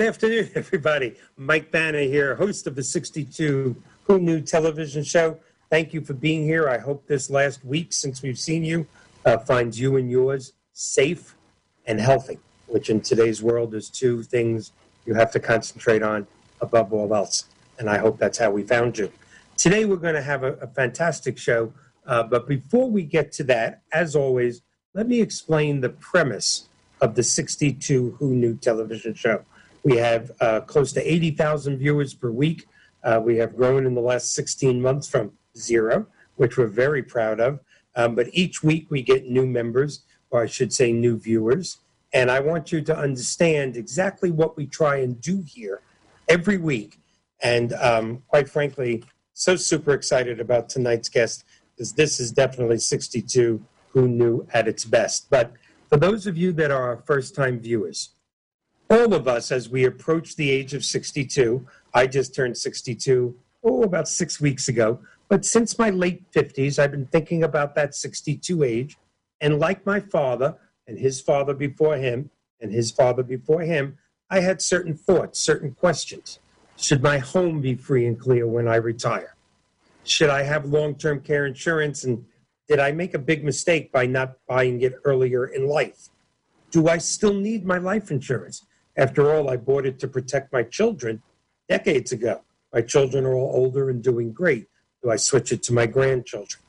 Good afternoon, everybody. Mike Banner here, host of the 62 Who Knew television show. Thank you for being here. I hope this last week since we've seen you uh, finds you and yours safe and healthy, which in today's world is two things you have to concentrate on above all else. And I hope that's how we found you. Today, we're going to have a, a fantastic show. Uh, but before we get to that, as always, let me explain the premise of the 62 Who Knew television show. We have uh, close to 80,000 viewers per week. Uh, we have grown in the last 16 months from zero, which we're very proud of. Um, but each week we get new members, or I should say, new viewers. And I want you to understand exactly what we try and do here every week. And um, quite frankly, so super excited about tonight's guest because this is definitely 62 who knew at its best. But for those of you that are first time viewers, all of us, as we approach the age of 62, I just turned 62, oh, about six weeks ago. But since my late 50s, I've been thinking about that 62 age. And like my father and his father before him and his father before him, I had certain thoughts, certain questions. Should my home be free and clear when I retire? Should I have long term care insurance and did I make a big mistake by not buying it earlier in life? Do I still need my life insurance? After all, I bought it to protect my children decades ago. My children are all older and doing great. Do I switch it to my grandchildren?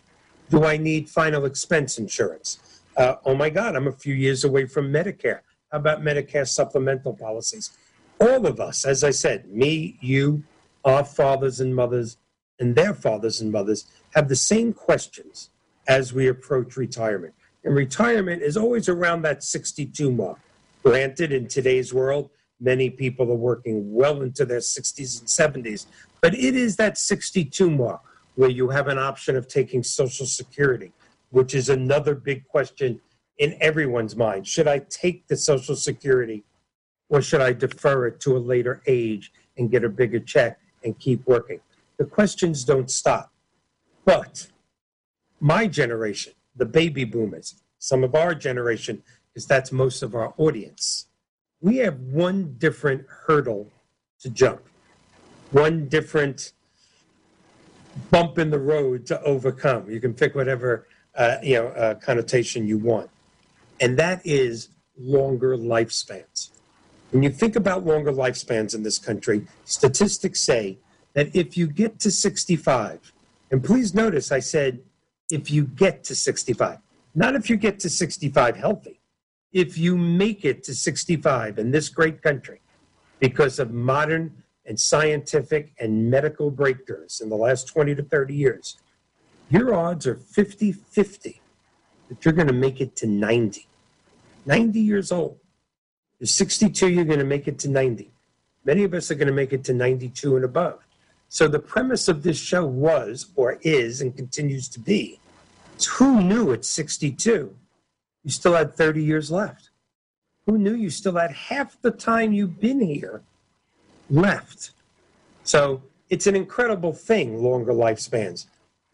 Do I need final expense insurance? Uh, oh my God, I'm a few years away from Medicare. How about Medicare supplemental policies? All of us, as I said, me, you, our fathers and mothers, and their fathers and mothers have the same questions as we approach retirement. And retirement is always around that 62 mark. Granted, in today's world, many people are working well into their 60s and 70s, but it is that 62 mark where you have an option of taking Social Security, which is another big question in everyone's mind. Should I take the Social Security or should I defer it to a later age and get a bigger check and keep working? The questions don't stop. But my generation, the baby boomers, some of our generation, because that's most of our audience, we have one different hurdle to jump, one different bump in the road to overcome. You can pick whatever uh, you know uh, connotation you want, and that is longer lifespans. When you think about longer lifespans in this country, statistics say that if you get to 65, and please notice I said if you get to 65, not if you get to 65 healthy, if you make it to 65 in this great country because of modern and scientific and medical breakthroughs in the last 20 to 30 years, your odds are 50 50 that you're going to make it to 90. 90 years old. You're 62, you're going to make it to 90. Many of us are going to make it to 92 and above. So the premise of this show was, or is, and continues to be, who knew at 62 you still had 30 years left? Who knew you still had half the time you've been here left? So it's an incredible thing, longer lifespans.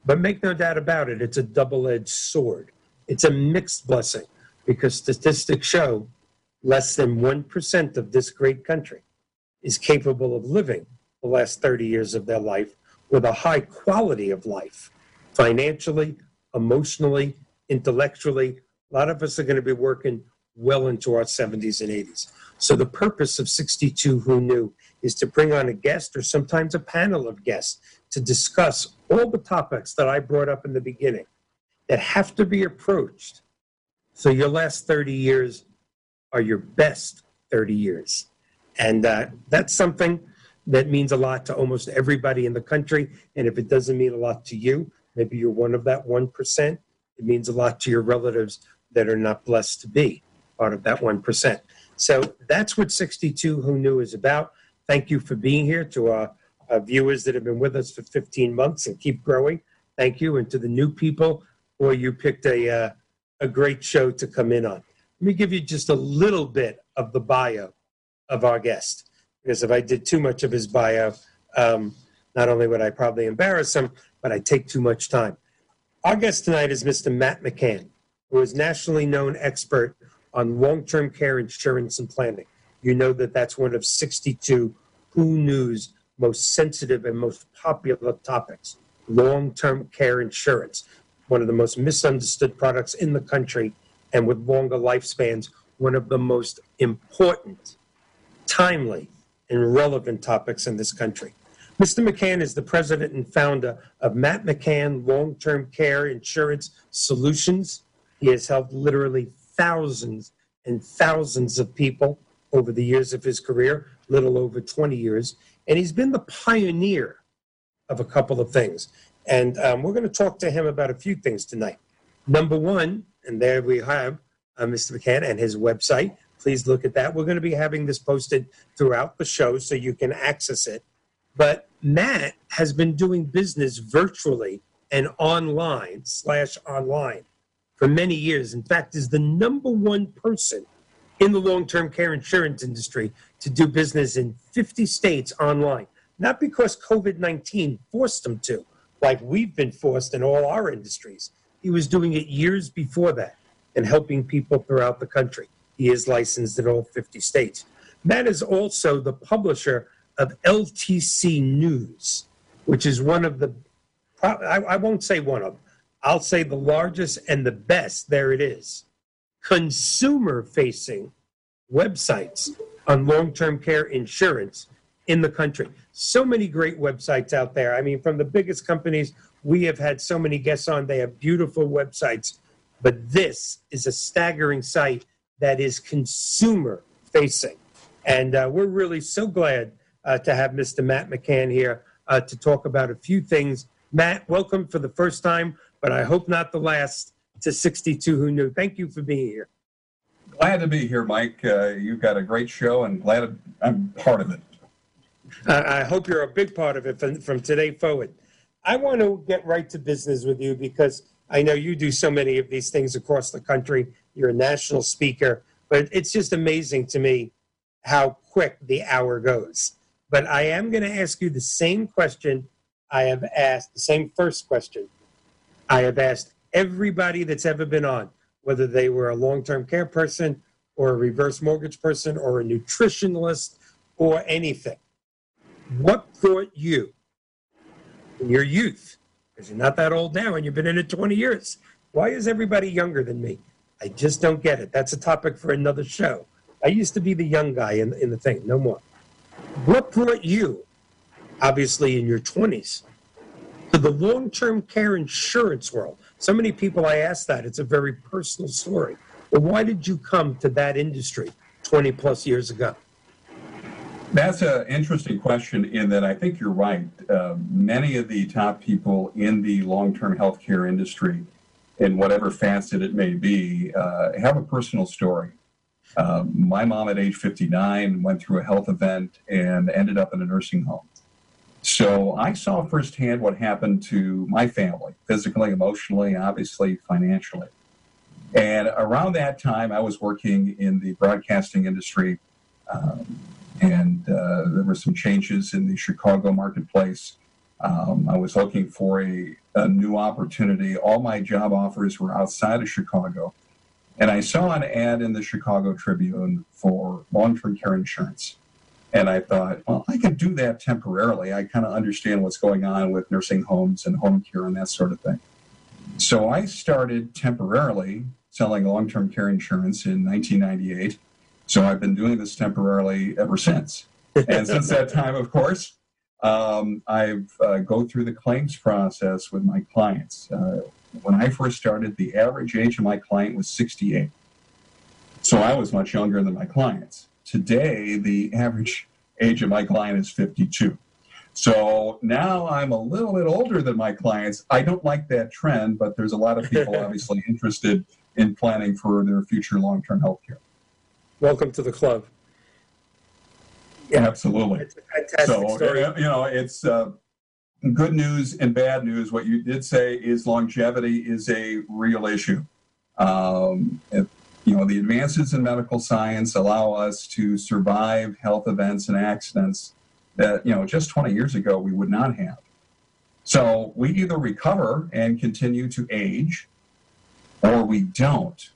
But make no doubt about it, it's a double edged sword. It's a mixed blessing because statistics show less than 1% of this great country is capable of living the last 30 years of their life with a high quality of life, financially, emotionally, intellectually. A lot of us are going to be working well into our 70s and 80s. So the purpose of 62 Who Knew is to bring on a guest or sometimes a panel of guests to discuss all the topics that I brought up in the beginning that have to be approached so your last 30 years are your best 30 years. And uh, that's something that means a lot to almost everybody in the country. And if it doesn't mean a lot to you, maybe you're one of that 1%, it means a lot to your relatives that are not blessed to be part of that 1%. So that's what 62 Who Knew is about. Thank you for being here to our, our viewers that have been with us for 15 months and keep growing. Thank you. And to the new people, boy, you picked a, uh, a great show to come in on. Let me give you just a little bit of the bio of our guest because if I did too much of his bio, um, not only would I probably embarrass him, but I'd take too much time. Our guest tonight is Mr. Matt McCann, who is nationally known expert on long-term care insurance and planning. you know that that's one of 62 Who Knew's most sensitive and most popular topics long term care insurance, one of the most misunderstood products in the country, and with longer lifespans, one of the most important, timely, and relevant topics in this country. Mr. McCann is the president and founder of Matt McCann Long Term Care Insurance Solutions. He has helped literally thousands and thousands of people over the years of his career, little over 20 years. And he's been the pioneer of a couple of things. And um, we're going to talk to him about a few things tonight. Number one, and there we have uh, Mr. McCann and his website. Please look at that. We're going to be having this posted throughout the show so you can access it. But Matt has been doing business virtually and online slash online for many years. In fact, is the number one person in the long-term care insurance industry to do business in 50 states online. Not because COVID-19 forced him to, like we've been forced in all our industries. He was doing it years before that and helping people throughout the country. He is licensed in all 50 states. Matt is also the publisher of LTC News, which is one of the, I, I won't say one of them, I'll say the largest and the best, there it is, consumer facing websites on long term care insurance in the country. So many great websites out there. I mean, from the biggest companies, we have had so many guests on, they have beautiful websites. But this is a staggering site that is consumer facing. And uh, we're really so glad uh, to have Mr. Matt McCann here uh, to talk about a few things. Matt, welcome for the first time, but I hope not the last to 62 Who Knew. Thank you for being here. Glad to be here, Mike. Uh, you've got a great show, and glad I'm part of it. I hope you're a big part of it from, from today forward. I want to get right to business with you because I know you do so many of these things across the country. You're a national speaker, but it's just amazing to me how quick the hour goes. But I am going to ask you the same question I have asked, the same first question I have asked everybody that's ever been on, whether they were a long term care person or a reverse mortgage person or a nutritionist or anything. What brought you in your youth, because you're not that old now and you've been in it 20 years, why is everybody younger than me? I just don't get it. That's a topic for another show. I used to be the young guy in, in the thing, no more. What brought you, obviously in your 20s, to the long term care insurance world? So many people I ask that. It's a very personal story. But why did you come to that industry 20 plus years ago? That's an interesting question in that I think you're right. Uh, many of the top people in the long term healthcare industry, in whatever facet it may be, uh, have a personal story. Uh, my mom at age 59 went through a health event and ended up in a nursing home. So I saw firsthand what happened to my family, physically, emotionally, obviously, financially. And around that time, I was working in the broadcasting industry. Um, and uh, there were some changes in the Chicago marketplace. Um, I was looking for a, a, new opportunity. All my job offers were outside of Chicago. And I saw an ad in the Chicago Tribune for long term care insurance. And I thought, well, I could do that temporarily. I kind of understand what's going on with nursing homes and home care and that sort of thing. So I started temporarily selling long term care insurance in 1998 so I've been doing this temporarily ever since. And since that time, of course, um, I uh, go through the claims process with my clients. Uh, when I first started, the average age of my client was 68. So I was much younger than my clients. Today, the average age of my client is 52. So now I'm a little bit older than my clients. I don't like that trend, but there's a lot of people obviously interested in planning for their future long term health care welcome to the club. Yeah, absolutely. It's a fantastic so, story. You know, it's uh, good news and bad news. What you did say is longevity is a real issue. Um, you know, the advances in medical science allow us to survive health events and accidents that, you know, just 20 years ago we would not have. So we either recover and continue to age, or we don't.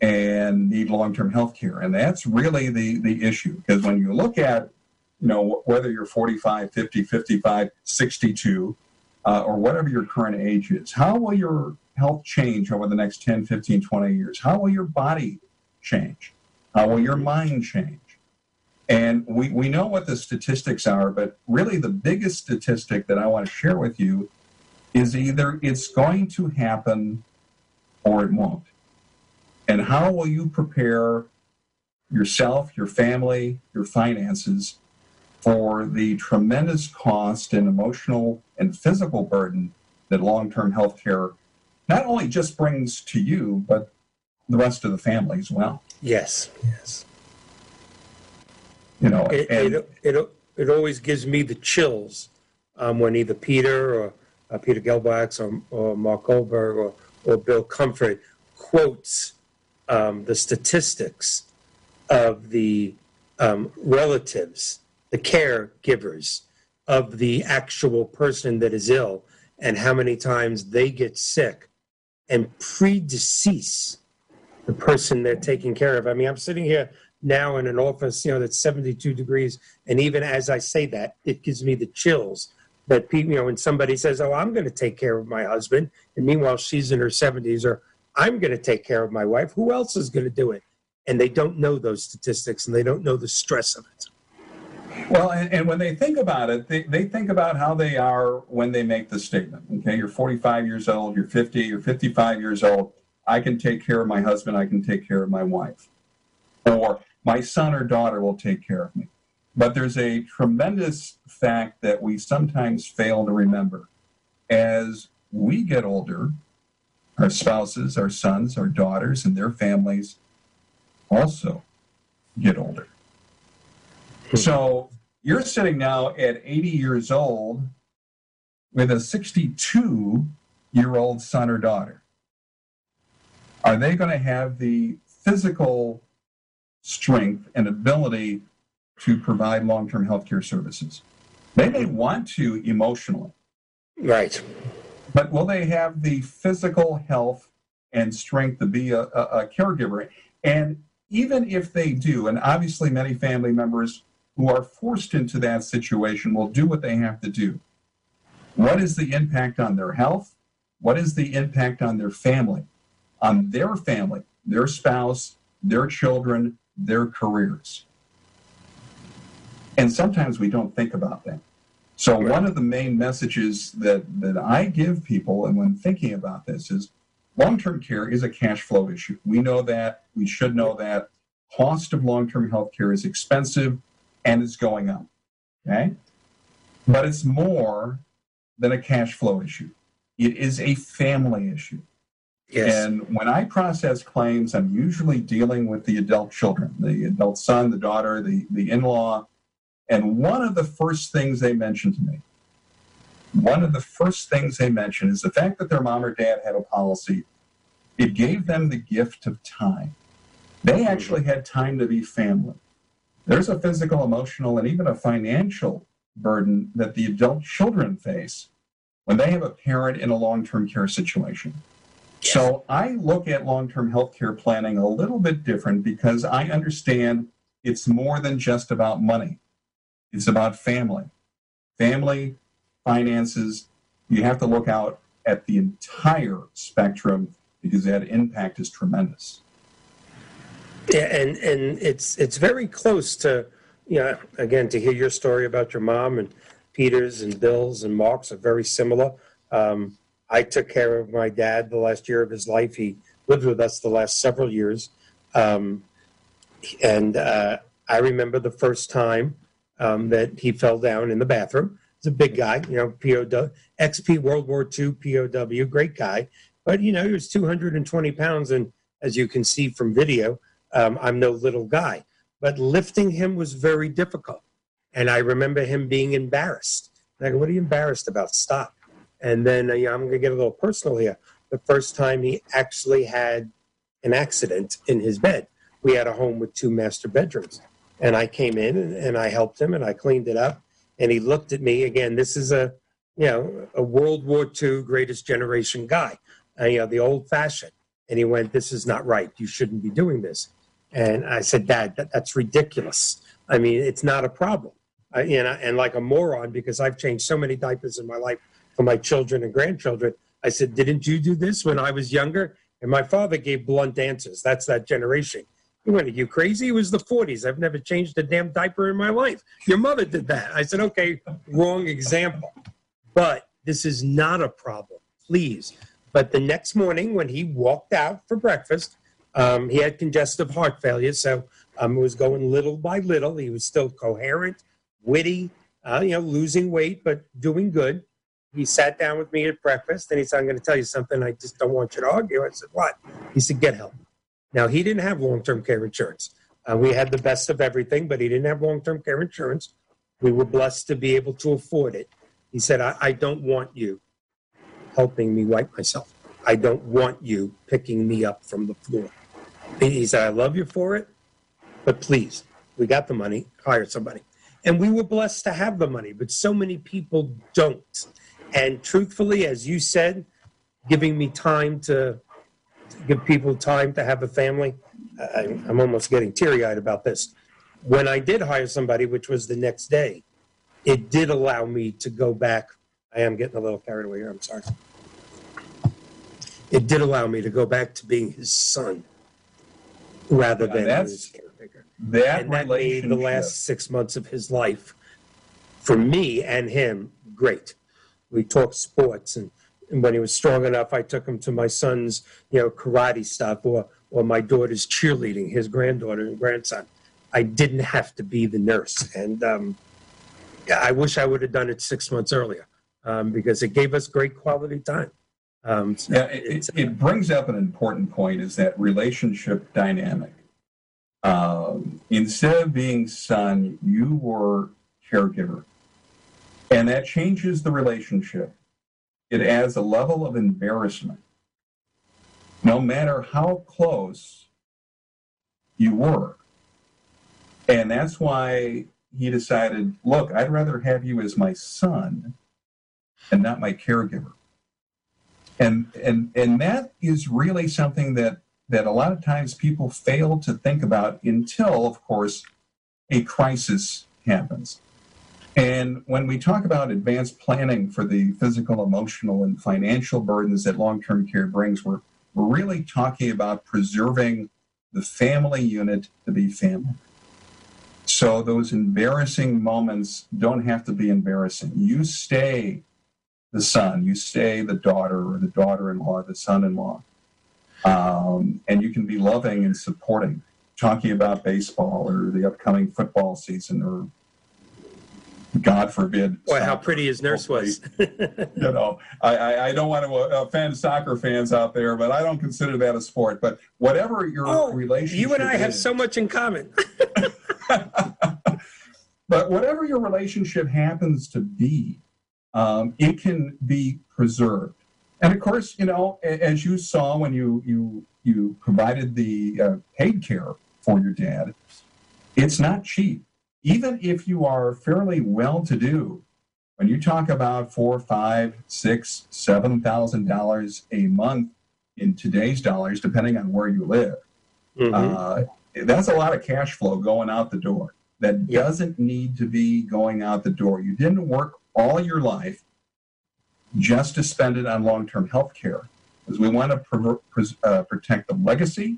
and need long-term health care. And that's really the, the issue. Because when you look at, you know, whether you're 45, 50, 55, 62, uh, or whatever your current age is, how will your health change over the next 10, 15, 20 years? How will your body change? How will your mind change? And we, we know what the statistics are, but really the biggest statistic that I want to share with you is either it's going to happen or it won't. And how will you prepare yourself, your family, your finances for the tremendous cost and emotional and physical burden that long term health care not only just brings to you, but the rest of the family as well? Yes, yes. You know, It, and, it, it, it always gives me the chills um, when either Peter or uh, Peter Gelbach or, or Mark Goldberg or, or Bill Comfort quotes um, the statistics of the um, relatives, the caregivers of the actual person that is ill, and how many times they get sick and predecease the person they're taking care of. I mean, I'm sitting here now in an office, you know, that's 72 degrees, and even as I say that, it gives me the chills. That people, you know, when somebody says, "Oh, I'm going to take care of my husband," and meanwhile she's in her 70s, or I'm going to take care of my wife. Who else is going to do it? And they don't know those statistics, and they don't know the stress of it. Well, and, and when they think about it, they, they think about how they are when they make the statement. Okay, you're 45 years old, you're 50, you're 55 years old. I can take care of my husband, I can take care of my wife. Or my son or daughter will take care of me. But there's a tremendous fact that we sometimes fail to remember. As we get older, our spouses, our sons, our daughters, and their families also get older. So you're sitting now at 80 years old with a 62 year old son or daughter. Are they going to have the physical strength and ability to provide long term healthcare services? They may want to emotionally, Right. but will they have the physical health and strength to be a, a, a caregiver? And even if they do, and obviously many family members who are forced into that situation will do what they have to do. What is the impact on their health? What is the impact on their family? On their family, their spouse, their children, their careers. And sometimes we don't think about that. So Right. one of the main messages that, that I give people and when thinking about this is long-term care is a cash flow issue. We know that, we should know that. Cost of long-term health care is expensive and it's going up. Okay? But it's more than a cash flow issue. It is a family issue. Yes. And when I process claims, I'm usually dealing with the adult children, the adult son, the daughter, the, the in law. And one of the first things they mention to me, one of the first things they mention is the fact that their mom or dad had a policy. It gave them the gift of time. They mm-hmm. actually had time to be family. There's a physical, emotional, and even a financial burden that the adult children face when they have a parent in a long term care situation. So I look at long-term healthcare planning a little bit different because I understand it's more than just about money. It's about family. Family, finances, you have to look out at the entire spectrum because that impact is tremendous. Yeah, and and it's it's very close to you know again to hear your story about your mom and Peter's and Bill's and Mark's are very similar. Um, I took care of my dad the last year of his life. He lived with us the last several years, um, and uh, I remember the first time um, that he fell down in the bathroom. He's a big guy, you know, POW, XP World War II POW, great guy, but you know he was 220 pounds, and as you can see from video, um, I'm no little guy, but lifting him was very difficult. And I remember him being embarrassed. And I go, What are you embarrassed about? Stop. And then uh, yeah, I'm going to get a little personal here. The first time he actually had an accident in his bed, we had a home with two master bedrooms. And I came in and, and I helped him and I cleaned it up. And he looked at me again. This is a, you know, a World War II greatest generation guy, uh, you know, the old fashioned. And he went, This is not right. You shouldn't be doing this. And I said, Dad, that, that's ridiculous. I mean, it's not a problem. I, and, I, and like a moron, because I've changed so many diapers in my life for my children and grandchildren. I said, Didn't you do this when I was younger? And my father gave blunt answers. That's that generation. Went, Are you crazy? It was the 40s. I've never changed a damn diaper in my life. Your mother did that. I said, Okay, wrong example. But this is not a problem. Please. But the next morning, when he walked out for breakfast, um, he had congestive heart failure. So um, it was going little by little. He was still coherent, witty, uh, you know, losing weight, but doing good. He sat down with me at breakfast and he said, I'm going to tell you something. I just don't want you to argue. I said, What? He said, Get help. Now, he didn't have long term care insurance. Uh, we had the best of everything, but he didn't have long term care insurance. We were blessed to be able to afford it. He said, I, I don't want you helping me wipe myself. I don't want you picking me up from the floor. He said, I love you for it, but please, we got the money, hire somebody. And we were blessed to have the money, but so many people don't. And truthfully, as you said, giving me time to, give people time to have a family, I, I'm almost getting teary eyed about this. When I did hire somebody, which was the next day, it did allow me to go back. I am getting a little carried away here, I'm sorry. It did allow me to go back to being his son rather than that's- his caretaker. That And that made relationship. the last six months of his life, for me and him, great. We talked sports, and, and when he was strong enough, I took him to my son's, you know, karate stuff, or or my daughter's cheerleading, his granddaughter and grandson. I didn't have to be the nurse, and um, yeah, I wish I would have done it six months earlier um, because it gave us great quality time. Um, so Yeah, it, it, it brings up an important point is that relationship dynamic. Um, instead of being son, you were caregiver. And that changes the relationship. It adds a level of embarrassment. No matter how close you were. And that's why he decided, look, I'd rather have you as my son and not my caregiver and and and that is really something that that a lot of times people fail to think about until of course a crisis happens. And when we talk about advanced planning for the physical emotional and financial burdens that long-term care brings we're we're really talking about preserving the family unit to be family. So those embarrassing moments don't have to be embarrassing. You stay the son, you stay the daughter or the daughter-in-law, the son-in-law, um, and you can be loving and supporting, talking about baseball or the upcoming football season or, God forbid, boy, how pretty his nurse was. you know, I, I, I don't want to uh, offend soccer fans out there, but I don't consider that a sport. But whatever your oh, relationship, you and I have so much in common. but whatever your relationship happens to be, um, it can be preserved. And of course, you know, as you saw when you you you provided the uh, paid care for your dad, it's not cheap. Even if you are fairly well-to-do, when you talk about four, five, six, seven thousand dollars a month in today's dollars, depending on where you live, Mhm. uh, that's a lot of cash flow going out the door that Yeah. doesn't need to be going out the door. You didn't work all your life just to spend it on long-term health care because we want to uh, protect the legacy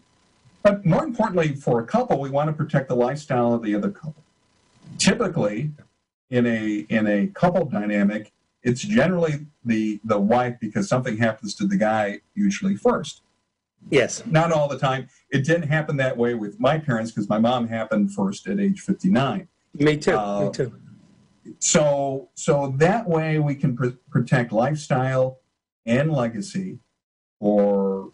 but more importantly for a couple we want to protect the lifestyle of the other couple typically in a in a couple dynamic it's generally the the wife because something happens to the guy usually first yes. not all the time. It didn't happen that way with my parents because my mom happened first at age 59. Me too. Uh, me too. So, so that way we can pr- protect lifestyle and legacy for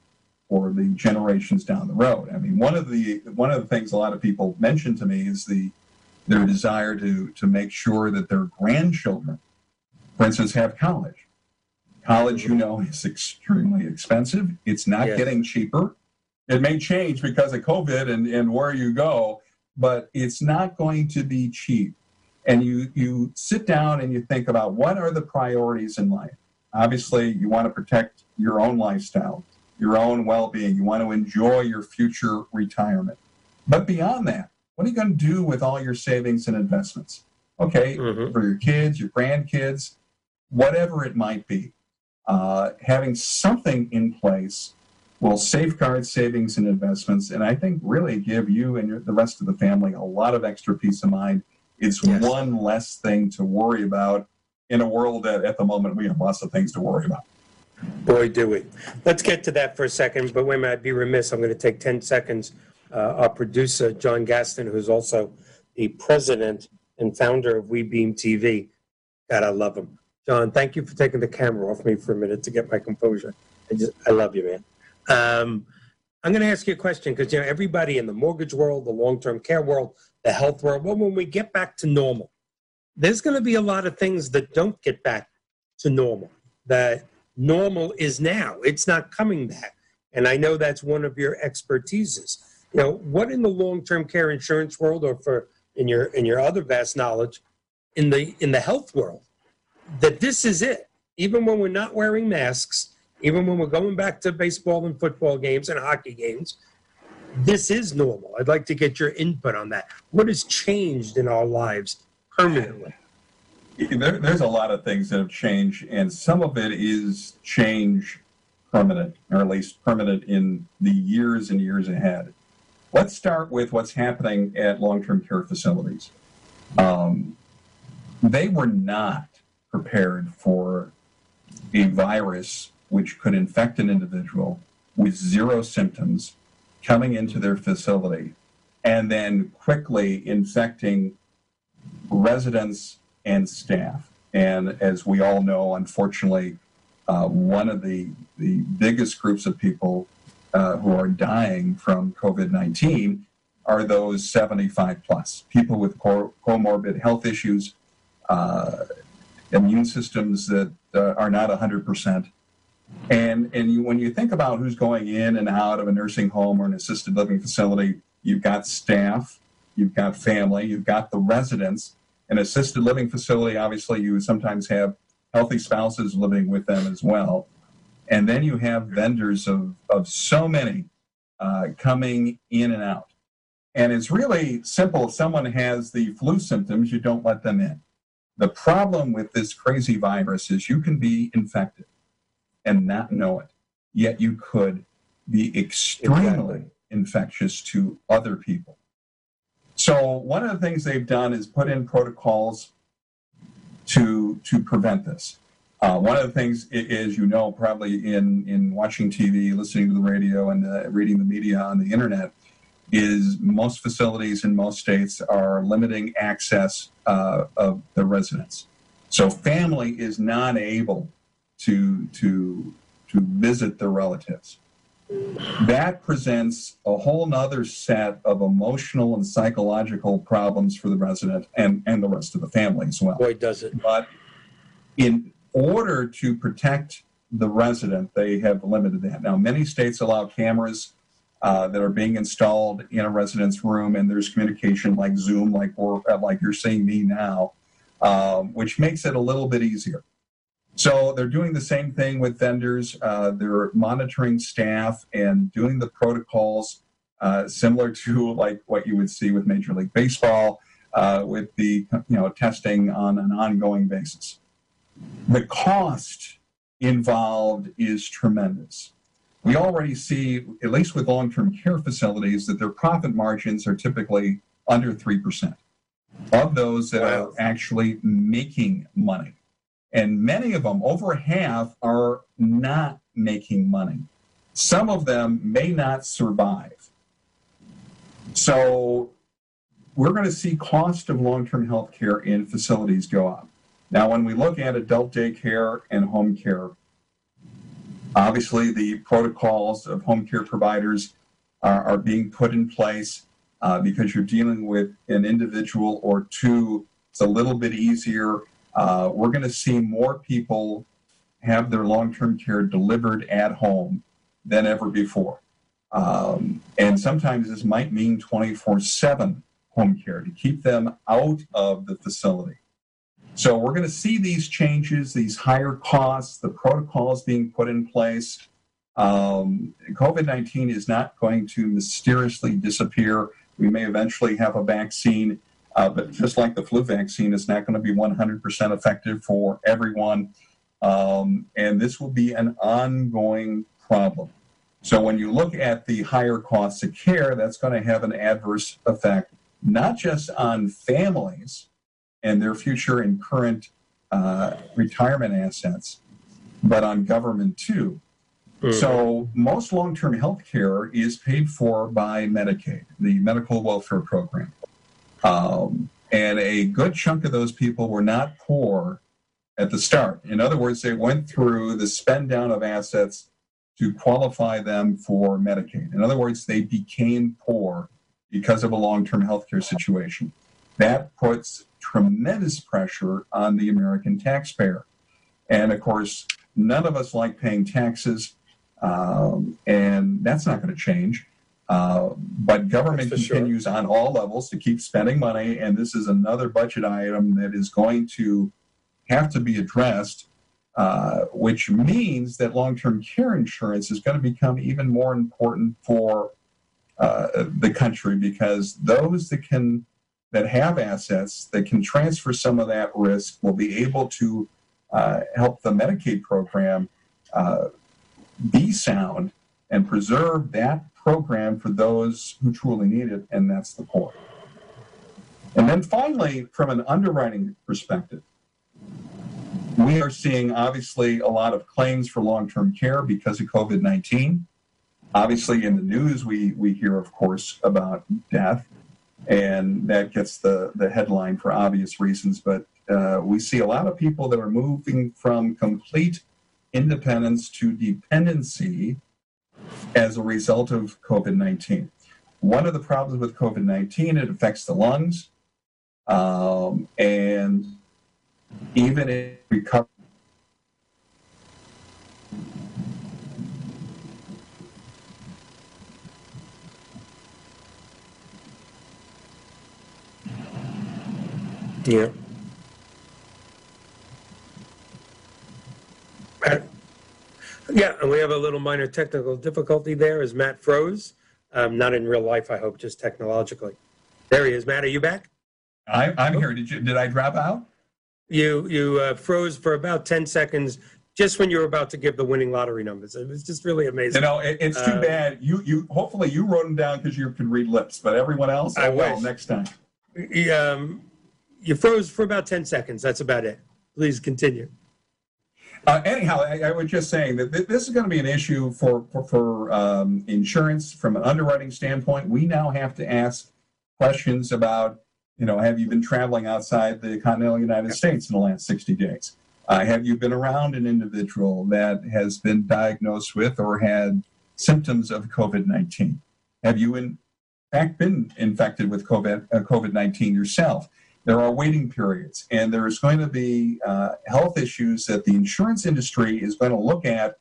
for the generations down the road. I mean, one of the one of the things a lot of people mention to me is the their desire to to make sure that their grandchildren, for instance, have college. College, you know, is extremely expensive. It's not Yes. getting cheaper. It may change because of COVID and, and where you go, but it's not going to be cheap. And you, you sit down and you think about what are the priorities in life. Obviously, you want to protect your own lifestyle. your own well being. You want to enjoy your future retirement. But beyond that, what are you going to do with all your savings and investments? Okay, mm-hmm. for your kids, your grandkids, whatever it might be. Uh, having something in place will safeguard savings and investments, and I think really give you and your, the rest of the family a lot of extra peace of mind. It's yes. one less thing to worry about in a world that at the moment we have lots of things to worry about. Boy, do we. Let's get to that for a second, but wait a minute, I'd be remiss. I'm going to take 10 seconds. Uh, our producer, John Gaston, who's also the president and founder of WeBeam TV. God, I love him. John, thank you for taking the camera off me for a minute to get my composure. I just, I love you, man. Um, I'm going to ask you a question because you know everybody in the mortgage world, the long-term care world, the health world. Well, when we get back to normal, there's going to be a lot of things that don't get back to normal. That normal is now. It's not coming back. And I know that's one of your expertises. You know, what in the long-term care insurance world or for in your in your other vast knowledge in the in the health world that this is it. Even when we're not wearing masks, even when we're going back to baseball and football games and hockey games, this is normal. I'd like to get your input on that. What has changed in our lives permanently? There, there's a lot of things that have changed, and some of it is change permanent, or at least permanent in the years and years ahead. Let's start with what's happening at long term care facilities. Um, they were not prepared for a virus which could infect an individual with zero symptoms coming into their facility and then quickly infecting residents and staff. And as we all know, unfortunately, uh, one of the, the biggest groups of people uh, who are dying from COVID 19 are those 75 plus, people with comorbid health issues, uh, immune systems that uh, are not 100%. And, and you, when you think about who's going in and out of a nursing home or an assisted living facility, you've got staff, you've got family, you've got the residents, an assisted living facility, obviously, you sometimes have healthy spouses living with them as well. And then you have vendors of, of so many uh, coming in and out. And it's really simple. If someone has the flu symptoms, you don't let them in. The problem with this crazy virus is you can be infected and not know it, yet you could be extremely exactly. infectious to other people. So one of the things they've done is put in protocols to to prevent this. Uh, one of the things is, you know, probably in in watching TV, listening to the radio, and uh, reading the media on the internet, is most facilities in most states are limiting access uh, of the residents. So family is not able to to to visit their relatives that presents a whole nother set of emotional and psychological problems for the resident and, and the rest of the family as well. Boy, does it. But in order to protect the resident, they have limited that. Now, many states allow cameras uh, that are being installed in a resident's room, and there's communication like Zoom, like, or, like you're seeing me now, um, which makes it a little bit easier. So they're doing the same thing with vendors. Uh, they're monitoring staff and doing the protocols uh, similar to like what you would see with Major League Baseball, uh, with the you know testing on an ongoing basis. The cost involved is tremendous. We already see, at least with long-term care facilities, that their profit margins are typically under three percent of those that wow. are actually making money. And many of them, over half, are not making money. Some of them may not survive. So we're going to see cost of long-term health care in facilities go up. Now, when we look at adult daycare and home care, obviously the protocols of home care providers are, are being put in place uh, because you're dealing with an individual or two. It's a little bit easier uh, we're going to see more people have their long term care delivered at home than ever before. Um, and sometimes this might mean 24 7 home care to keep them out of the facility. So we're going to see these changes, these higher costs, the protocols being put in place. Um, COVID 19 is not going to mysteriously disappear. We may eventually have a vaccine, uh, but just like the flu vaccine, it's not going to be 100% effective for everyone. Um, and this will be an ongoing problem. So when you look at the higher costs of care, that's going to have an adverse effect, not just on families and their future and current uh, retirement assets, but on government too. Mm-hmm. So most long-term health care is paid for by Medicaid, the medical welfare program. Um, and a good chunk of those people were not poor at the start. In other words, they went through the spend down of assets to qualify them for Medicaid. In other words, they became poor because of a long term healthcare situation. That puts tremendous pressure on the American taxpayer. And of course, none of us like paying taxes, um, and that's not going to change. Uh, but government continues sure. on all levels to keep spending money, and this is another budget item that is going to have to be addressed uh, which means that long-term care insurance is going to become even more important for uh, the country because those that can that have assets that can transfer some of that risk will be able to uh, help the Medicaid program uh, be sound and preserve that program for those who truly need it, and that's the poor. And then finally, from an underwriting perspective, we are seeing obviously a lot of claims for long term care because of COVID 19. Obviously, in the news, we, we hear, of course, about death, and that gets the, the headline for obvious reasons. But uh, we see a lot of people that are moving from complete independence to dependency as a result of COVID 19. One of the problems with COVID 19, it affects the lungs. Um, and even in recovery. Yeah. Yeah, and we have a little minor technical difficulty there as Matt froze. Um, not in real life, I hope, just technologically. There he is. Matt, are you back? I, I'm here. Did you? Did I drop out? you you uh, froze for about 10 seconds just when you were about to give the winning lottery numbers. It was just really amazing. You know, it, it's too uh, bad. You you hopefully you wrote them down because you can read lips, but everyone else, I oh, will next time. Um, you froze for about 10 seconds. That's about it. Please continue. Uh, anyhow, I, I, was just saying that th- this is going to be an issue for for, for um, insurance from an underwriting standpoint. We now have to ask questions about you know, have you been traveling outside the continental United States in the last 60 days? Uh, have you been around an individual that has been diagnosed with or had symptoms of COVID 19? Have you, in fact, been infected with COVID uh, 19 yourself? There are waiting periods, and there is going to be uh, health issues that the insurance industry is going to look at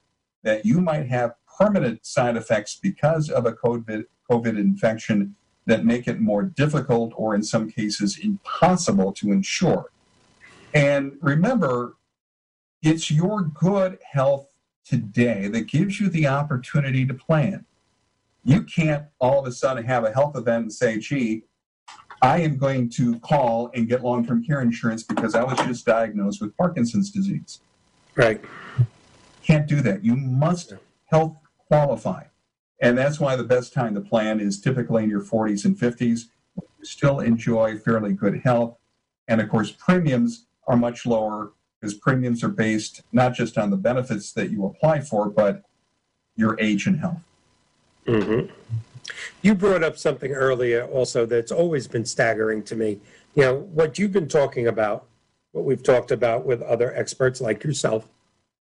that you might have permanent side effects because of a COVID, COVID infection that make it more difficult or in some cases impossible to insure. And remember, it's your good health today that gives you the opportunity to plan. You can't all of a sudden have a health event and say, gee, I am going to call and get long term care insurance because I was just diagnosed with Parkinson's disease. Right. Can't do that. You must health qualify. And that's why the best time to plan is typically in your 40s and 50s. You still enjoy fairly good health. And of course, premiums are much lower because premiums are based not just on the benefits that you apply for, but your age and health. Mm-hmm. You brought up something earlier also that's always been staggering to me. You know, what you've been talking about, what we've talked about with other experts like yourself,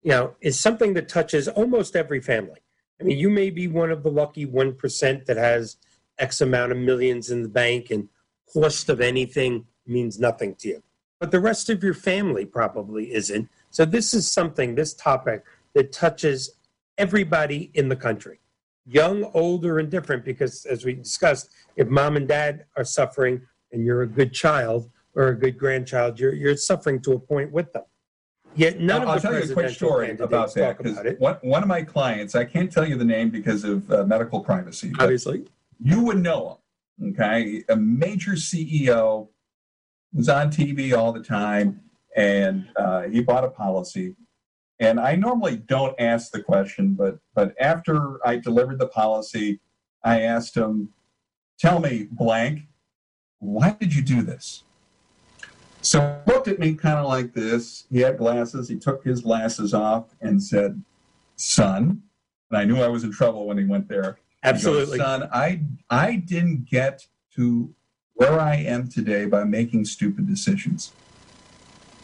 you know, is something that touches almost every family. I mean, you may be one of the lucky 1% that has X amount of millions in the bank and cost of anything means nothing to you. But the rest of your family probably isn't. So this is something, this topic that touches everybody in the country, young, older, and different, because as we discussed, if mom and dad are suffering and you're a good child or a good grandchild, you're, you're suffering to a point with them. Yet none I'll, of I'll the tell you a quick story about that about it. one, one of my clients, I can't tell you the name because of uh, medical privacy, Obviously, you would know him. Okay, a major CEO was on TV all the time, and uh, he bought a policy. And I normally don't ask the question, but but after I delivered the policy, I asked him, "Tell me, blank, why did you do this?" So he looked at me kind of like this. He had glasses. He took his glasses off and said, "Son," and I knew I was in trouble when he went there. He goes, absolutely. son. I I didn't get to where I am today by making stupid decisions.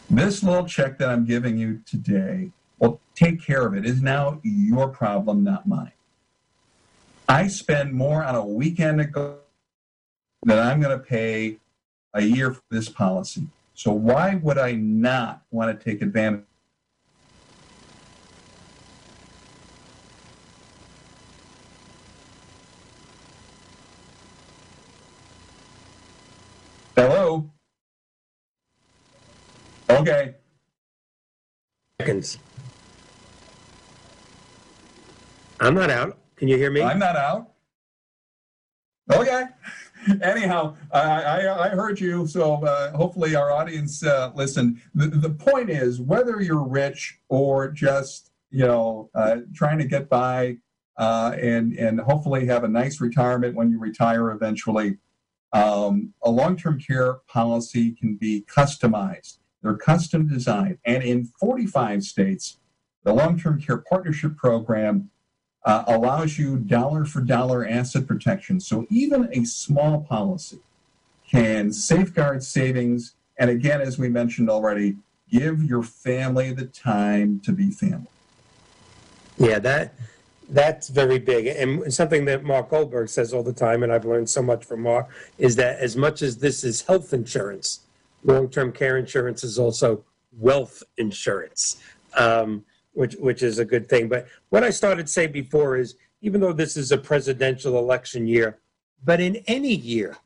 This little check that I'm giving you today, well, take care of it. it. Is now your problem, not mine. I spend more on a weekend ago than I'm going to pay a year for this policy. So why would I not want to take advantage? Hello. Okay. Seconds. I'm not out. Can you hear me? I'm not out. Okay. Anyhow, I, I, I heard you, so uh, hopefully our audience uh, listened. The, the point is, whether you're rich or just you know uh, trying to get by uh, and and hopefully have a nice retirement when you retire eventually, um, a long-term care policy can be customized. They're custom designed, and in 45 states, the long-term care partnership program uh, allows you dollar for dollar asset protection. So even a small policy can safeguard savings. And again, as we mentioned already, give your family the time to be family. Yeah, that that's very big, and something that Mark Goldberg says all the time, and I've learned so much from Mark, is that as much as this is health insurance, long-term care insurance is also wealth insurance, um, which which is a good thing. But what I started to say before is, even though this is a presidential election year, but in any year,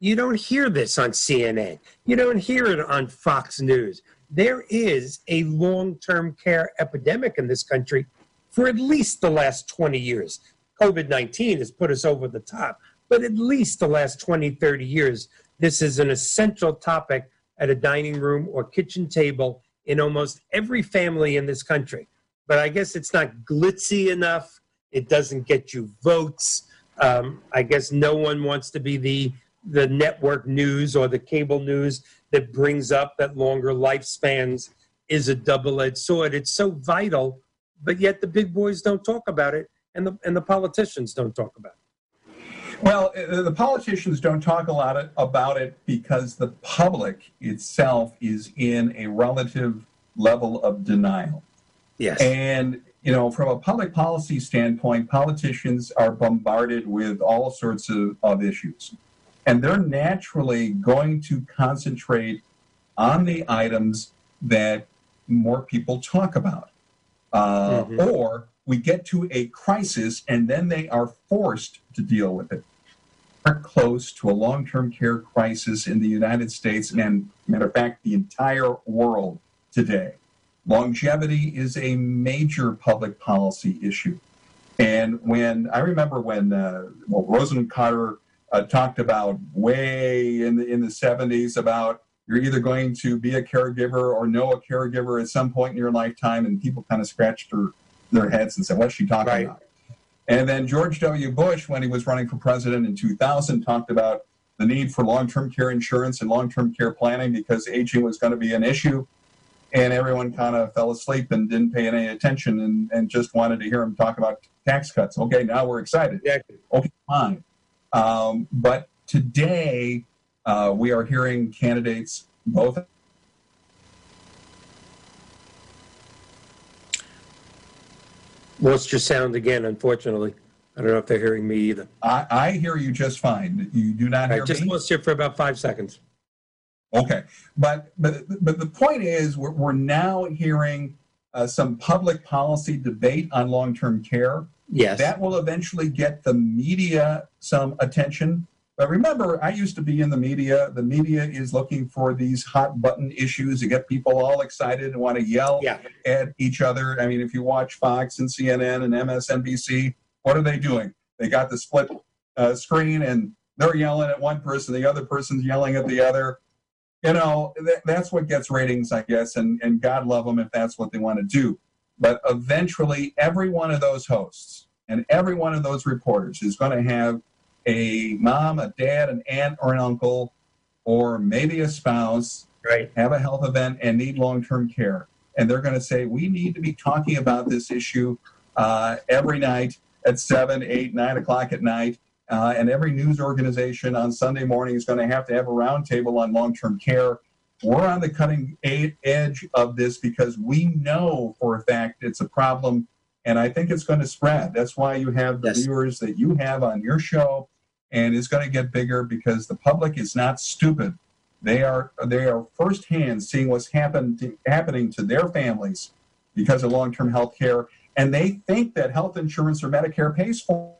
you don't hear this on CNN. You don't hear it on Fox News. There is a long-term care epidemic in this country for at least the last 20 years. COVID 19 has put us over the top, but at least the last 20, 30 years, this is an essential topic at a dining room or kitchen table in almost every family in this country. But I guess it's not glitzy enough. It doesn't get you votes. Um, I guess no one wants to be the the network news or the cable news that brings up that longer lifespans is a double-edged sword. It's so vital but yet the big boys don't talk about it and the and the politicians don't talk about it Well, uh, the politicians don't talk a lot about it because the public itself is in a relative level of denial. yes And, you know, from a public policy standpoint, politicians are bombarded with all sorts of, of issues. And they're naturally going to concentrate on the items that more people talk about. Uh, Mhm. Or we get to a crisis and then they are forced to deal with it. We're close to a long term care crisis in the United States and, matter of fact, the entire world today. Longevity is a major public policy issue. And when I remember when uh, well, Rosalynn Carter uh, talked about way in the in the 70s about you're either going to be a caregiver or know a caregiver at some point in your lifetime, and people kind of scratched their, their heads and said, "What's she talking Right. about?" And then George W. Bush, when he was running for president in 2000, talked about the need for long-term care insurance and long-term care planning because aging was going to be an issue. And everyone kind of fell asleep and didn't pay any attention and, and just wanted to hear him talk about tax cuts. Okay, now we're excited. exactly Okay, fine. Um, but today, uh, we are hearing candidates both. Lost your sound again unfortunately i don't know if they're hearing me either I, I hear you just fine. You do not hear me. i hear just me. lost you for about five seconds Okay, but but but the point is, we're, we're now hearing uh, some public policy debate on long-term care. yes That will eventually get the media some attention. But remember, I used to be in the media. The media is looking for these hot button issues to get people all excited and want to yell Yeah. at each other. I mean, if you watch Fox and CNN and MSNBC, what are they doing? They got the split uh, screen and they're yelling at one person, the other person's yelling at the other. You know, th- that's what gets ratings, I guess, and, and God love them if that's what they want to do. But eventually, every one of those hosts and every one of those reporters is going to have a mom, a dad, an aunt, or an uncle, or maybe a spouse Right. have a health event and need long term care. And they're going to say, we need to be talking about this issue uh, every night at 7, 8, 9 o'clock at night. Uh, and every news organization on Sunday morning is going to have to have a roundtable on long term care. We're on the cutting edge of this because we know for a fact it's a problem. And I think it's going to spread. That's why you have the Yes. viewers that you have on your show. And it's going to get bigger because the public is not stupid. They are they are firsthand seeing what's happened happening to their families because of long-term health care, and they think that health insurance or Medicare pays for.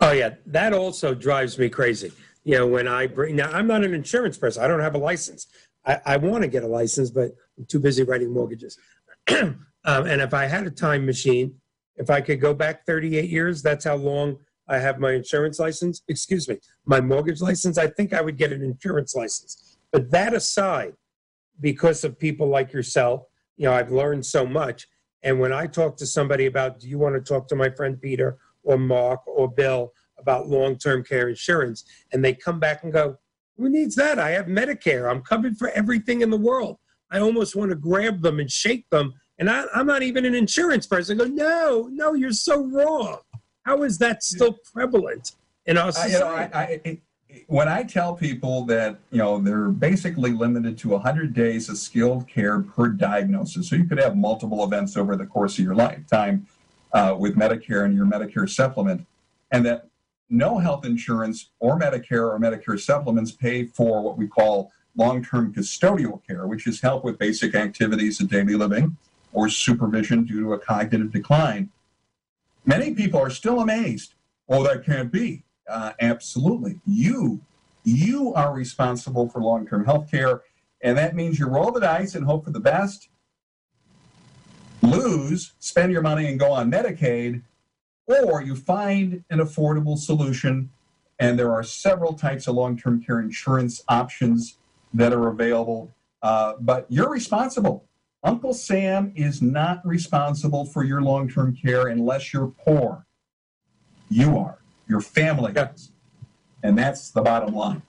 Oh yeah, that also drives me crazy. You know, when I bring now, I'm not an insurance person. I don't have a license. I, I want to get a license, but I'm too busy writing mortgages. um, and if I had a time machine, if I could go back 38 years, that's how long I have my insurance license. Excuse me, my mortgage license. I think I would get an insurance license. But that aside, because of people like yourself, you know, I've learned so much. And when I talk to somebody about, do you want to talk to my friend Peter or Mark or Bill about long term care insurance? And they come back and go, who needs that? I have Medicare. I'm covered for everything in the world. I almost want to grab them and shake them. And I, I'm not even an insurance person. I go, no, no, you're so wrong. How is that still prevalent in our I, you know, society? I, I, when I tell people that you know they're basically limited to 100 days of skilled care per diagnosis, so you could have multiple events over the course of your lifetime uh, with Medicare and your Medicare supplement, and that no health insurance or Medicare or Medicare supplements pay for what we call long-term custodial care, which is help with basic activities of daily living or supervision due to a cognitive decline. Many people are still amazed. Oh, that can't be. Uh, absolutely. You, you are responsible for long-term health care, and that means you roll the dice and hope for the best. Lose, spend your money and go on Medicaid, or you find an affordable solution. And there are several types of long-term care insurance options that are available, uh, but you're responsible. Uncle Sam is not responsible for your long-term care unless you're poor. You are. Your family is. And that's the bottom line.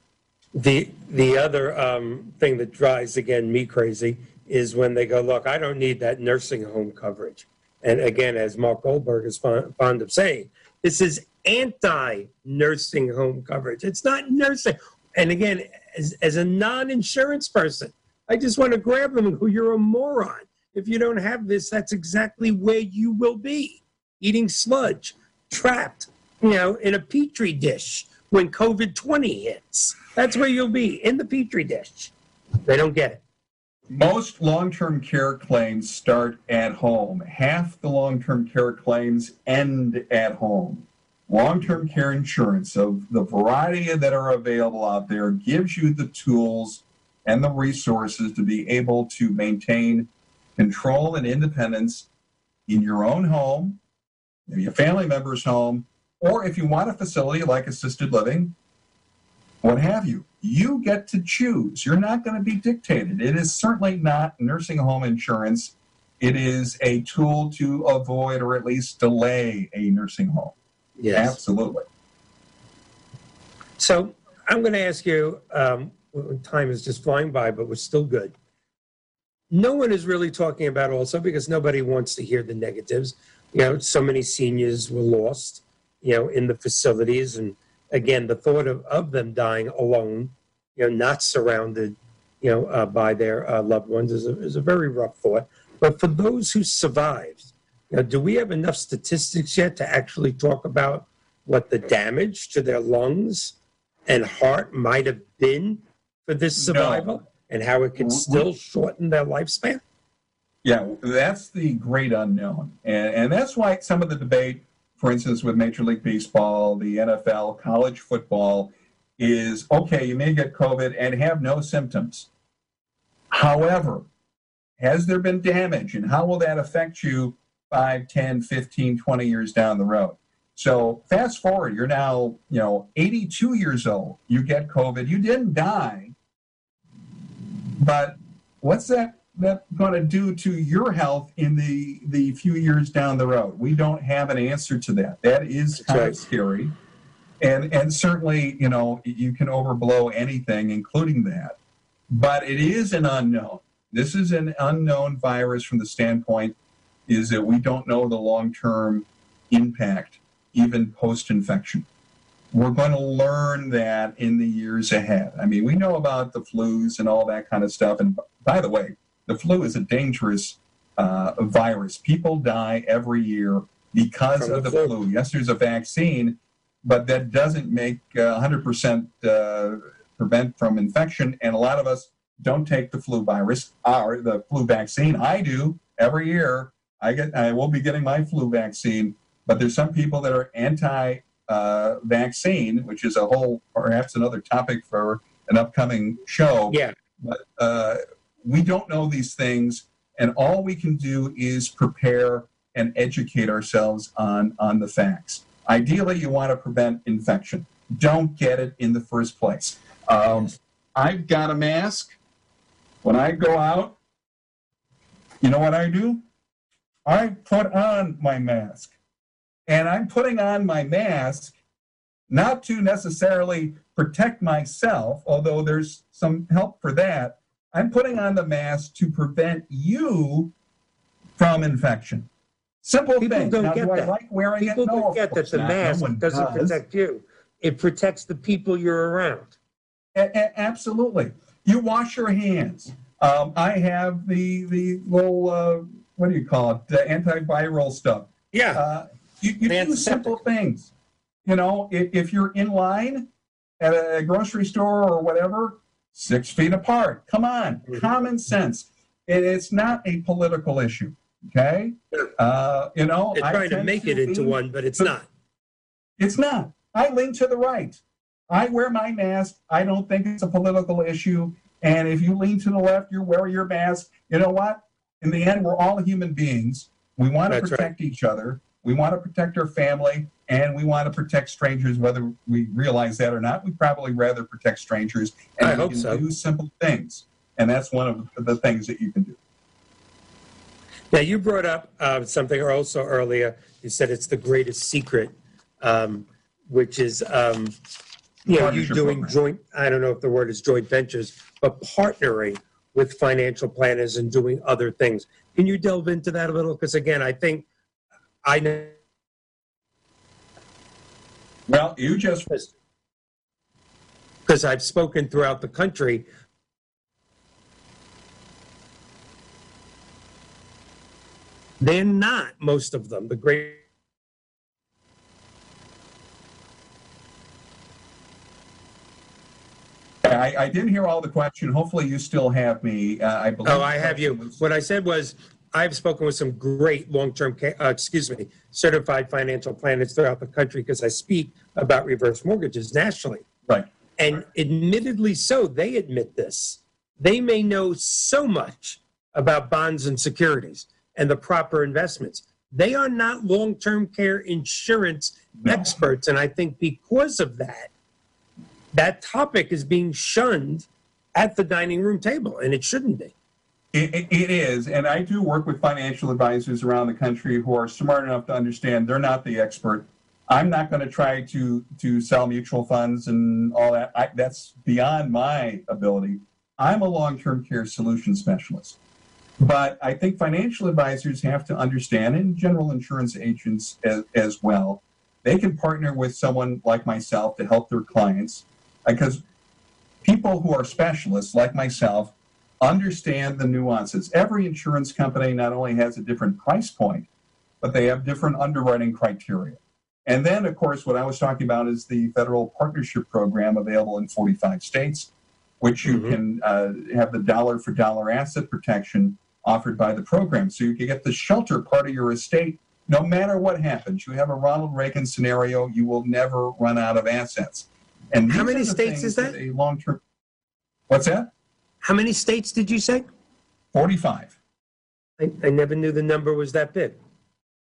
The the other um, thing that drives again me crazy is when they go, look, I don't need that nursing home coverage. And again, as Mark Goldberg is fond, fond of saying, this is anti nursing home coverage. It's not nursing. And again, as, as a non insurance person, I just want to grab them and go, you're a moron. If you don't have this, that's exactly where you will be eating sludge, trapped, you know, in a petri dish when COVID 20 hits. That's where you'll be in the petri dish. They don't get it. Most long-term care claims start at home. Half the long-term care claims end at home. Long-term care insurance of the variety that are available out there gives you the tools and the resources to be able to maintain control and independence in your own home, maybe a family member's home, or if you want a facility like assisted living, what have you. You get to choose. You're not going to be dictated. It is certainly not nursing home insurance. It is a tool to avoid or at least delay a nursing home. Yes. Absolutely. So I'm going to ask you. Um, time is just flying by, but we're still good. No one is really talking about also because nobody wants to hear the negatives. You know, so many seniors were lost. You know, in the facilities, and again, the thought of, of them dying alone, you know, not surrounded, you know, uh, by their uh, loved ones is a, is a very rough thought. But for those who survived, you know, do we have enough statistics yet to actually talk about what the damage to their lungs and heart might have been for this survival and how it can mm-hmm. still shorten their lifespan? Yeah, that's the great unknown. And, and that's why some of the debate, for instance, with Major League Baseball, the NFL, college football, is okay, you may get COVID and have no symptoms. However, has there been damage and how will that affect you 5, 10, 15, 20 years down the road? So fast forward, you're now, you know, 82 years old. You get COVID. You didn't die. But what's that that going to do to your health in the the few years down the road? We don't have an answer to that. That is kind right. of scary. And and certainly, you know, you can overblow anything including that. But it is an unknown. This is an unknown virus from the standpoint is that we don't know the long-term impact even post-infection. We're going to learn that in the years ahead. I mean, we know about the flus and all that kind of stuff. And by the way, the flu is a dangerous uh, virus. People die every year because From of the, flu. flu. Yes, there's a vaccine, but that doesn't make uh, 100% uh, prevent from infection. And a lot of us don't take the flu virus or the flu vaccine. I do every year. I get, I will be getting my flu vaccine, but there's some people that are anti uh, vaccine, which is a whole, perhaps another topic for an upcoming show. Yeah. But uh, we don't know these things, and all we can do is prepare and educate ourselves on, on the facts. Ideally, you want to prevent infection. Don't get it in the first place. Um, I've got a mask. When I go out, you know what I do? I put on my mask. And I'm putting on my mask not to necessarily protect myself, although there's some help for that, I'm putting on the mask to prevent you from infection. Simple People thing. don't now, get do that. I like wearing People it? don't No, get that the not. mask no doesn't does. protect you. It protects the people you're around. A- a- absolutely. You wash your hands. Um, I have the the little uh, what do you call it? The antiviral stuff. Yeah. Uh, you you do simple things. You know, if, if you're in line at a grocery store or whatever, six feet apart. Come on, mm-hmm. common sense. And it's not a political issue. Okay, uh, you know, they're trying to make to it into one, but it's not. It's not. I lean to the right. I wear my mask. I don't think it's a political issue. And if you lean to the left, you wear your mask. You know what? In the end, we're all human beings. We want to That's protect right. each other. We want to protect our family and we want to protect strangers, whether we realize that or not. We probably rather protect strangers, and I hope can so. do simple things, and that's one of the things that you can do. Now, you brought up uh, something also earlier. You said it's the greatest secret, um, which is um, you know you doing program. joint. I don't know if the word is joint ventures, but partnering with financial planners and doing other things. Can you delve into that a little? Because again, I think I know well, you just because I've spoken throughout the country. They're not most of them. The great I, I, didn't hear all the question. Hopefully, you still have me. Uh, I believe. Oh, I have you. What I said was I've spoken with some great long-term, uh, excuse me, certified financial planners throughout the country because I speak about reverse mortgages nationally. Right. And admittedly so, they admit this. They may know so much about bonds and securities and the proper investments. They are not long-term care insurance no. experts. And I think because of that, that topic is being shunned at the dining room table, and it shouldn't be. It, it is, and I do work with financial advisors around the country who are smart enough to understand they're not the expert. I'm not going to try to to sell mutual funds and all that. I, that's beyond my ability. I'm a long-term care solution specialist, but I think financial advisors have to understand, and general insurance agents as, as well. They can partner with someone like myself to help their clients, because people who are specialists like myself understand the nuances. Every insurance company not only has a different price point, but they have different underwriting criteria. And then, of course, what I was talking about is the federal partnership program available in 45 states, which you mm-hmm. can uh, have the dollar for dollar asset protection offered by the program. So you can get the shelter part of your estate no matter what happens. You have a Ronald Reagan scenario, you will never run out of assets. And How many states is things that? A long-term. What's that? How many states did you say? 45. I, I never knew the number was that big.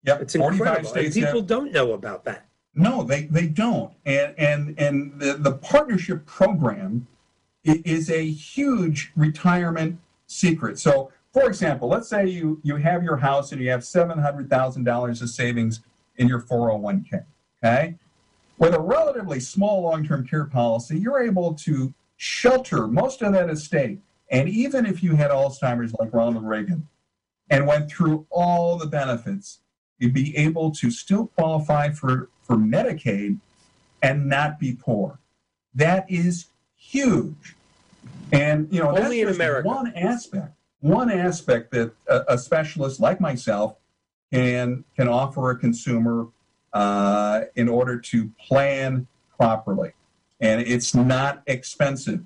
Yep. It's 45 incredible. And states. people have- don't know about that. No, they, they don't. And and and the, the partnership program i- is a huge retirement secret. So, for example, let's say you you have your house and you have seven hundred thousand dollars of savings in your four hundred one k. Okay, with a relatively small long term care policy, you're able to shelter most of that estate. And even if you had Alzheimer's like Ronald Reagan and went through all the benefits, you'd be able to still qualify for, for Medicaid and not be poor. That is huge. And, you know, that's Only in America. one aspect, one aspect that a, a specialist like myself can, can offer a consumer uh, in order to plan properly. And it's not expensive.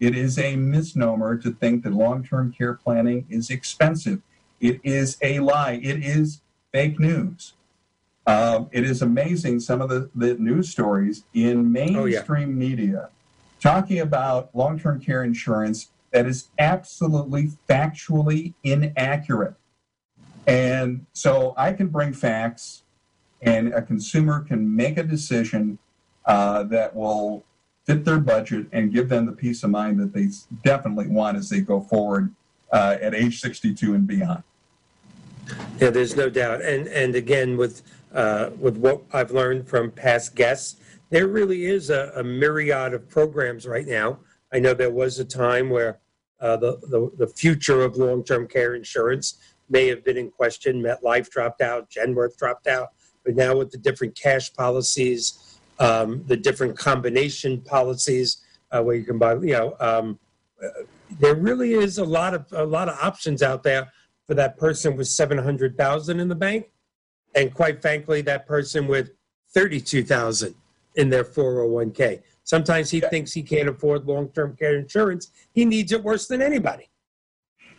It is a misnomer to think that long term care planning is expensive. It is a lie. It is fake news. Um, it is amazing some of the, the news stories in mainstream media talking about long term care insurance that is absolutely factually inaccurate. And so I can bring facts, and a consumer can make a decision uh, that will fit their budget and give them the peace of mind that they definitely want as they go forward uh, at age 62 and beyond. Yeah, there's no doubt. And and again, with uh, with what I've learned from past guests, there really is a, a myriad of programs right now. I know there was a time where uh, the, the the future of long-term care insurance may have been in question. MetLife dropped out, Genworth dropped out, but now with the different cash policies, um, the different combination policies uh, where you can buy, you know, um, uh, there really is a lot of a lot of options out there for that person with 700,000 in the bank and quite frankly that person with 32,000 in their 401k. Sometimes he Yeah. thinks he can't afford long-term care insurance. He needs it worse than anybody.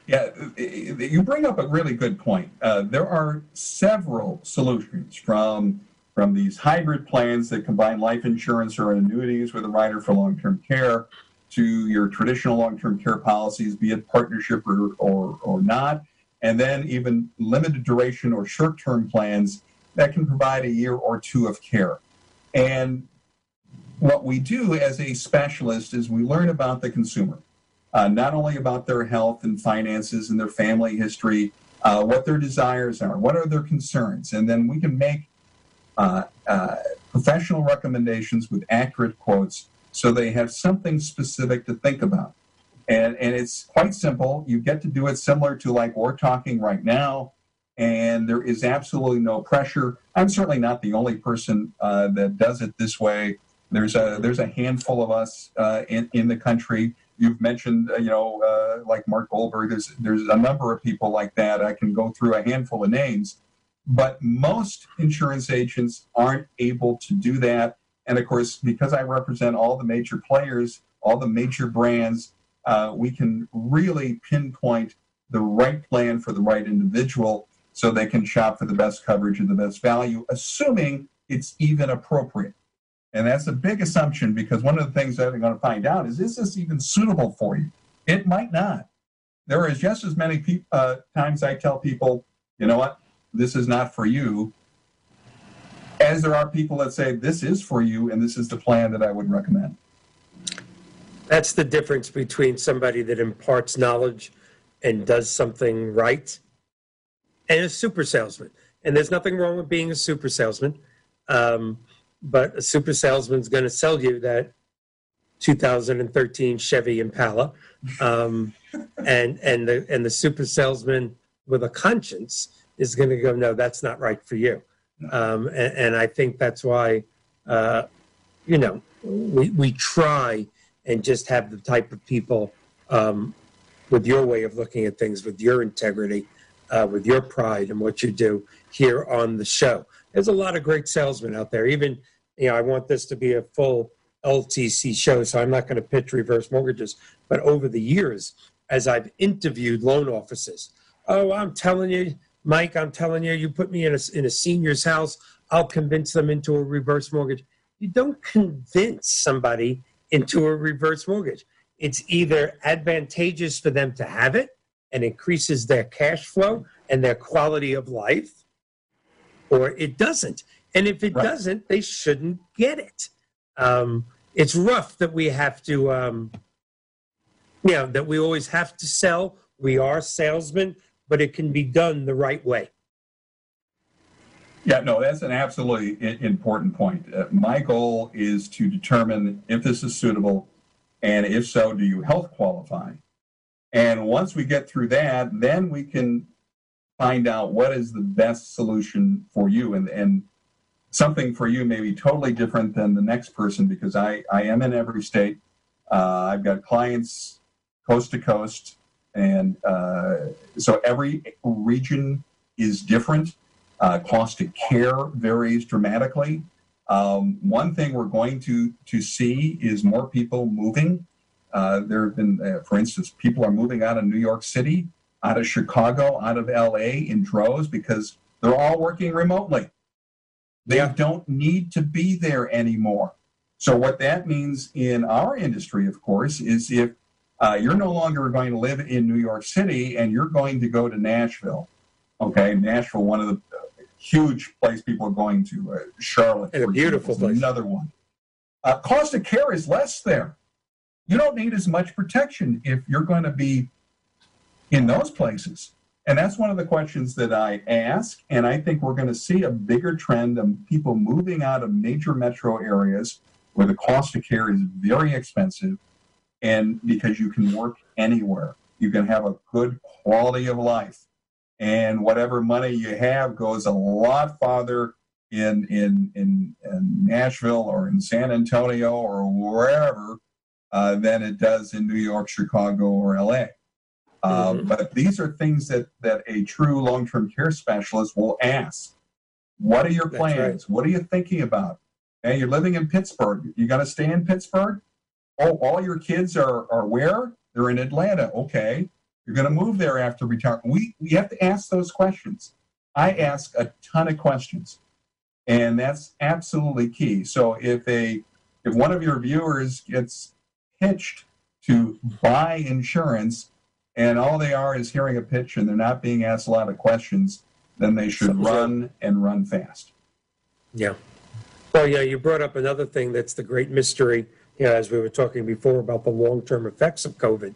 Yeah, you bring up a really good point. Uh, there are several solutions from from these hybrid plans that combine life insurance or annuities with a rider for long-term care to your traditional long-term care policies, be it partnership or, or, or not, and then even limited duration or short-term plans that can provide a year or two of care. And what we do as a specialist is we learn about the consumer uh, not only about their health and finances and their family history, uh, what their desires are, what are their concerns, and then we can make professional recommendations with accurate quotes so they have something specific to think about. And, and it's quite simple. You get to do it similar to like we're talking right now, and there is absolutely no pressure. I'm certainly not the only person uh, that does it this way. There's a there's a handful of us uh, in in the country you've mentioned, uh, you know, uh, like Mark Goldberg. There's there's a number of people like that. I can go through a handful of names, but most insurance agents aren't able to do that. And of course, because I represent all the major players, all the major brands, uh, we can really pinpoint the right plan for the right individual, so they can shop for the best coverage and the best value, assuming it's even appropriate. And that's a big assumption because one of the things that I'm going to find out is is this even suitable for you? It might not. There is just as many pe- uh, times I tell people, you know what, this is not for you, as there are people that say this is for you and this is the plan that I would recommend. That's the difference between somebody that imparts knowledge and does something right and a super salesman. And there's nothing wrong with being a super salesman. Um, but a super salesman's going to sell you that 2013 Chevy Impala, um, and and the and the super salesman with a conscience is going to go, no, that's not right for you, um, and, and I think that's why, uh, you know, we we try and just have the type of people um, with your way of looking at things, with your integrity, uh, with your pride and what you do here on the show. There's a lot of great salesmen out there. Even, you know, I want this to be a full LTC show, so I'm not going to pitch reverse mortgages. But over the years, as I've interviewed loan officers, oh, I'm telling you, Mike, I'm telling you, you put me in a, in a senior's house, I'll convince them into a reverse mortgage. you don't convince somebody into a reverse mortgage. It's either advantageous for them to have it and increases their cash flow and their quality of life, or it doesn't. And if it Right. doesn't, they shouldn't get it. Um, it's rough that we have to, um, you know, that we always have to sell. We are salesmen, but it can be done the right way. Yeah, no, that's an absolutely important point. Uh, my goal is to determine if this is suitable, and if so, do you health qualify? And once we get through that, then we can find out what is the best solution for you. And, and something for you may be totally different than the next person because I, I am in every state. Uh, I've got clients coast to coast. And uh, so every region is different. Uh, cost of care varies dramatically. Um, one thing we're going to to see is more people moving. Uh, there have been, uh, for instance, people are moving out of New York City, out of Chicago, out of LA in droves because they're all working remotely. They don't need to be there anymore. So what that means in our industry, of course, is if uh, you're no longer going to live in New York City and you're going to go to Nashville, okay, Nashville, one of the uh, huge place people are going to, uh, Charlotte, a beautiful place. another one. Uh, cost of care is less there. You don't need as much protection if you're going to be in those places. And that's one of the questions that I ask. And I think we're going to see a bigger trend of people moving out of major metro areas where the cost of care is very expensive and because you can work anywhere. You can have a good quality of life. And whatever money you have goes a lot farther in, in, in, in Nashville or in San Antonio or wherever uh, than it does in New York, Chicago, or LA. Uh, Mhm. But these are things that, that a true long term care specialist will ask. What are your plans? What are you thinking about? And you're living in Pittsburgh. You got to stay in Pittsburgh? Oh, all your kids are, are where? They're in Atlanta. Okay. You're going to move there after retirement. We, we have to ask those questions. I ask a ton of questions, and that's absolutely key. So if a if one of your viewers gets pitched to buy insurance, and all they are is hearing a pitch and they're not being asked a lot of questions, then they should run and run fast. Yeah. Well, yeah, you brought up another thing that's the great mystery, you know, as we were talking before about the long term effects of COVID.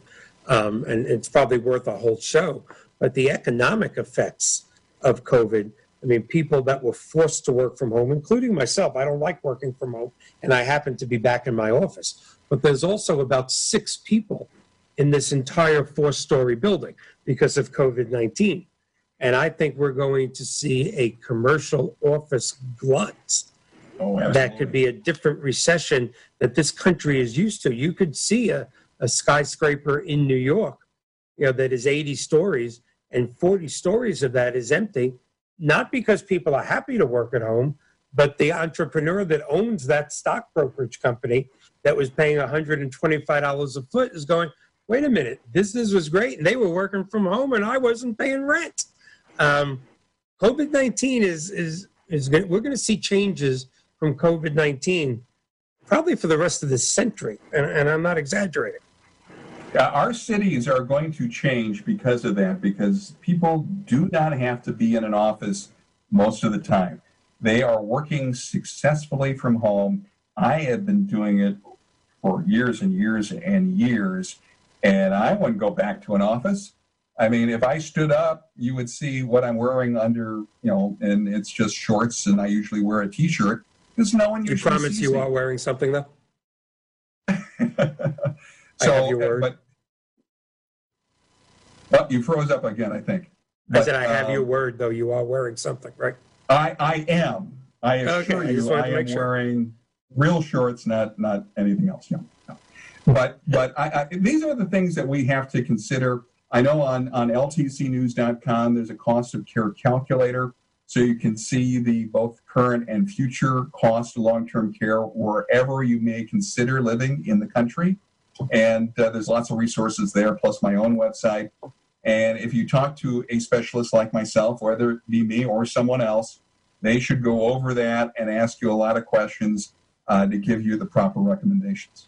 Um, and it's probably worth a whole show. But the economic effects of COVID, I mean, people that were forced to work from home, including myself, I don't like working from home, and I happen to be back in my office. But there's also about six people in this entire four story building because of COVID 19. And I think we're going to see a commercial office glut Oh, that could be a different recession that this country is used to. You could see a, a skyscraper in New York, you know, that is 80 stories and 40 stories of that is empty, not because people are happy to work at home, but the entrepreneur that owns that stock brokerage company that was paying $125 a foot is going, wait a minute, business was great and they were working from home and I wasn't paying rent. Um, COVID 19 is, is, is good. We're going to see changes from COVID 19 probably for the rest of this century. And, and I'm not exaggerating. Uh, our cities are going to change because of that, because people do not have to be in an office most of the time. They are working successfully from home. I have been doing it for years and years and years, and I wouldn't go back to an office. I mean, if I stood up, you would see what I'm wearing under, you know, and it's just shorts, and I usually wear a T-shirt because no one You usually promise sees you me. are wearing something, though? so, have your word. But, oh, you froze up again, I think. I said, I have um, your word, though. You are wearing something, right? I, I am. I assure Okay, I you, I to am sure. wearing real shorts, not not anything else. Yeah. no. But but I, I, these are the things that we have to consider. I know on on LTCNews.com there's a cost of care calculator, so you can see the both current and future cost of long-term care wherever you may consider living in the country. And uh, there's lots of resources there, plus my own website. And if you talk to a specialist like myself, whether it be me or someone else, they should go over that and ask you a lot of questions uh, to give you the proper recommendations.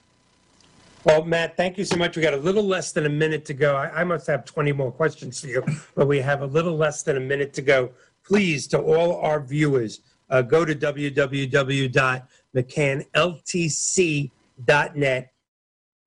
Well, Matt, thank you so much. We got a little less than a minute to go. I, I must have 20 more questions for you, but we have a little less than a minute to go. Please, to all our viewers, uh, go to www.mccanltc.net.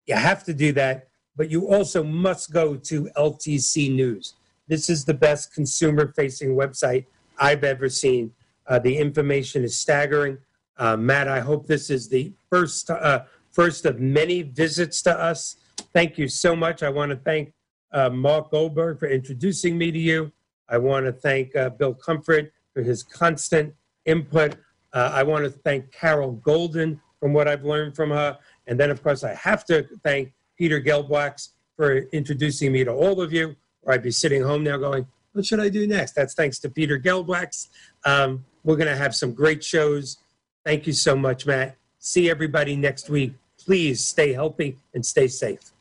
You have to do that, but you also must go to LTC News. This is the best consumer facing website I've ever seen. Uh, the information is staggering. Uh, Matt, I hope this is the first uh, first of many visits to us. Thank you so much. I want to thank uh, Mark Goldberg for introducing me to you. I want to thank uh, Bill Comfort for his constant input. Uh, I want to thank Carol Golden from what I've learned from her. And then, of course, I have to thank Peter Gelbwaks for introducing me to all of you, or I'd be sitting home now going, what should I do next? That's thanks to Peter Gelbwaks. Um, we're going to have some great shows. Thank you so much, Matt. See everybody next week. Please stay healthy and stay safe.